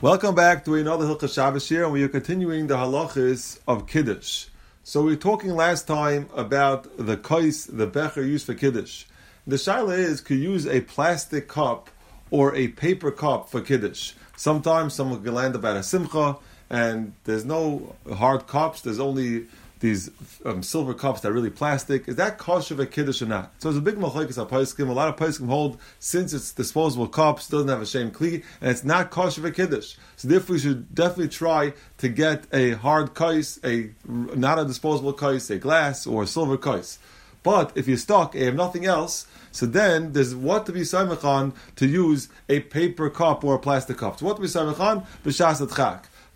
Welcome back to another Hilchah Shabbos here, and we are continuing the halachas of Kiddush. So we were talking last time about the kais, the becher used for Kiddush. The shaila is, could use a plastic cup or a paper cup for Kiddush? Sometimes someone can land about a simcha, and there's no hard cups, there's only these um, silver cups that are really plastic. Is that kosher for kiddush or not? So it's a big machlekes of poskim. A lot of poskim hold since it's disposable cups, doesn't have a shem kli, and it's not kosher for kiddush. So therefore, we should definitely try to get a hard kais, a not a disposable kais, a glass or a silver kais. But if you're stuck and you have nothing else, so then there's what to be samech on to use a paper cup or a plastic cup. So what to be samech on? B'shas.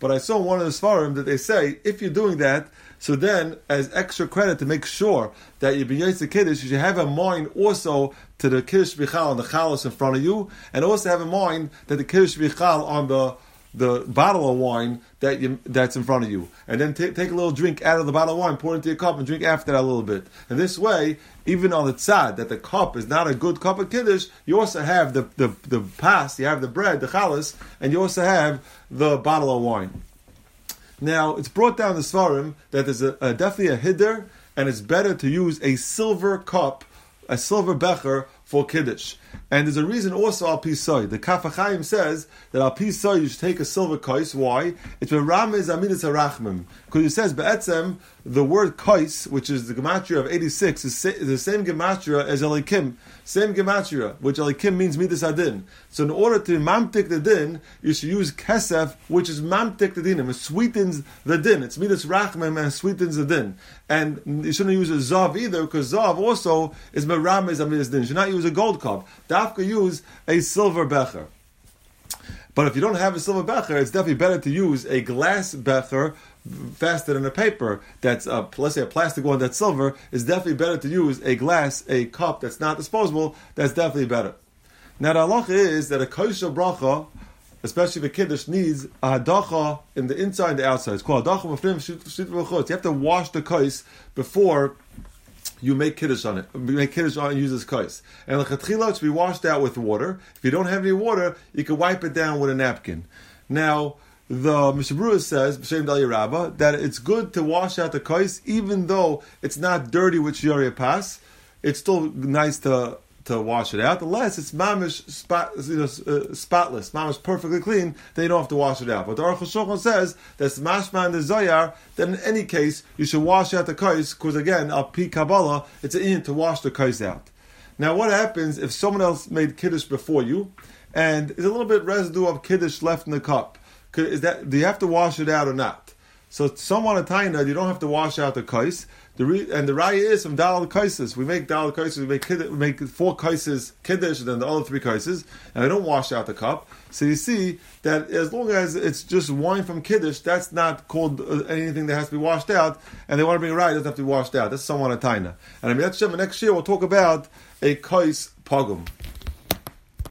But I saw one of the svarim that they say if you're doing that, so then as extra credit to make sure that you be the kiddush, you should have a mind also to the kiddush bichal on the chalos in front of you, and also have a mind that the kiddush bichal on the the bottle of wine that you, that's in front of you, and then t- take a little drink out of the bottle of wine, pour it into your cup, and drink after that a little bit. And this way, even on the tzad that the cup is not a good cup of kiddush, you also have the the the pas, you have the bread, the chalas, and you also have the bottle of wine. Now it's brought down the svarim that there's a, a definitely a hiddur, and it's better to use a silver cup, a silver becher for kiddush. And there's a reason also al pisoi. The Kaf HaChaim says that al pisoi you should take a silver kais. Why? It's when Ramez Aminis Arachmim. Because it says be'etzem the word kais, which is the gematria of 86, is, the same gematria as Elokim. Same gematria, which Elokim means midas adin. So in order to mamtik the din, you should use kesef, which is mamtik the dinim. It sweetens the din. It's midas rachmim and sweetens the din. And you shouldn't use a zav either, because zav also is meramez aminis din. You should not use a gold cup. Dafka use a silver becher. But if you don't have a silver becher, it's definitely better to use a glass becher faster than a paper that's uh, a, let's say a plastic one that's silver. is definitely better to use a glass, a cup that's not disposable. That's definitely better. Now the halacha is that a kos shel bracha, especially the kiddush, needs a hadacha in the inside and the outside. It's called hadacha You have to wash the kais before you make kiddush on it. You make kiddush on and use this kais. And the chatchila should be washed out with water. If you don't have any water, you can wipe it down with a napkin. Now, the Mishnah Berurah says, B'Shem Dali Rabba, that it's good to wash out the kais even though it's not dirty with Shiori Pass. It's still nice to to wash it out, unless it's mamish spot, you know, uh, spotless, mamish perfectly clean, then you don't have to wash it out. But the Aruch HaShulchan says that's mashma and the Zohar, that in any case you should wash out the kais, because again, al pi Kabbalah, it's an in to wash the kais out. Now, what happens if someone else made kiddush before you, and there's a little bit residue of kiddush left in the cup? Is that do you have to wash it out or not? So someone a taina, you don't have to wash out the kais. The re, and the raya is from daled kaises. We make daled kaises. We make we make four kaises kiddush, and then the other three kaises, and we don't wash out the cup. So you see that as long as it's just wine from kiddush, that's not called uh, anything that has to be washed out. And they want to bring a raya, doesn't have to be washed out. That's someone a taina. And I mean, next year we'll talk about a kais pogum.